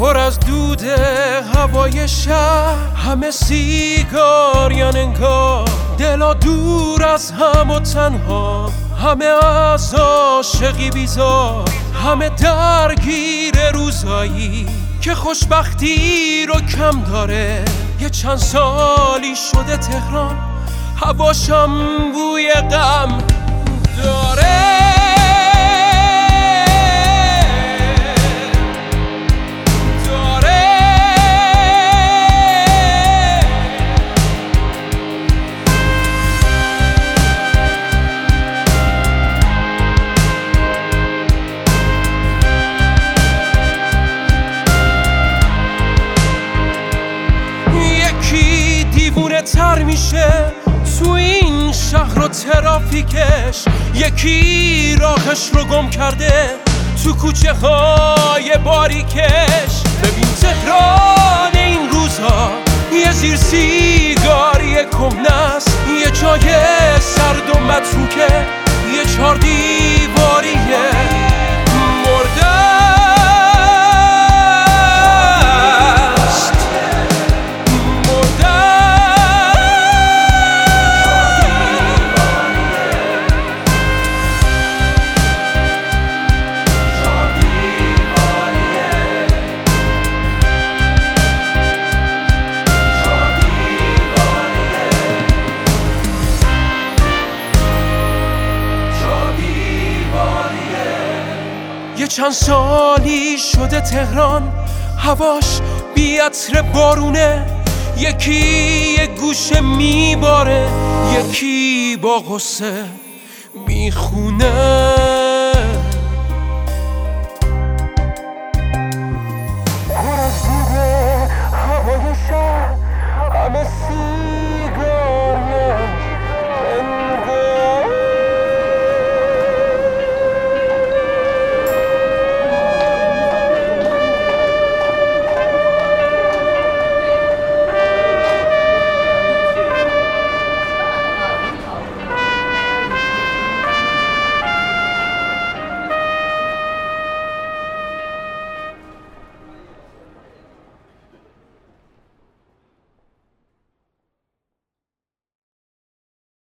کرده هوای شهر. همه سیگاریان انگار دلا دور از هم و تنها. همه از عاشقی بیزار. همه درگیر روزایی که خوشبختی رو کم داره. یه چند سالی شده تهران هواشم بوی غم داره. تر میشه تو این شهر و ترافیکش. یکی راهش رو گم کرده تو کوچه های باریکش. ببین تهران این روزا یه زیر سیگاری کهنه است یه جای یه چند سالی شده تهران هواش بی بارونه. یکی یه گوشه میباره یکی با غصه می‌خونه.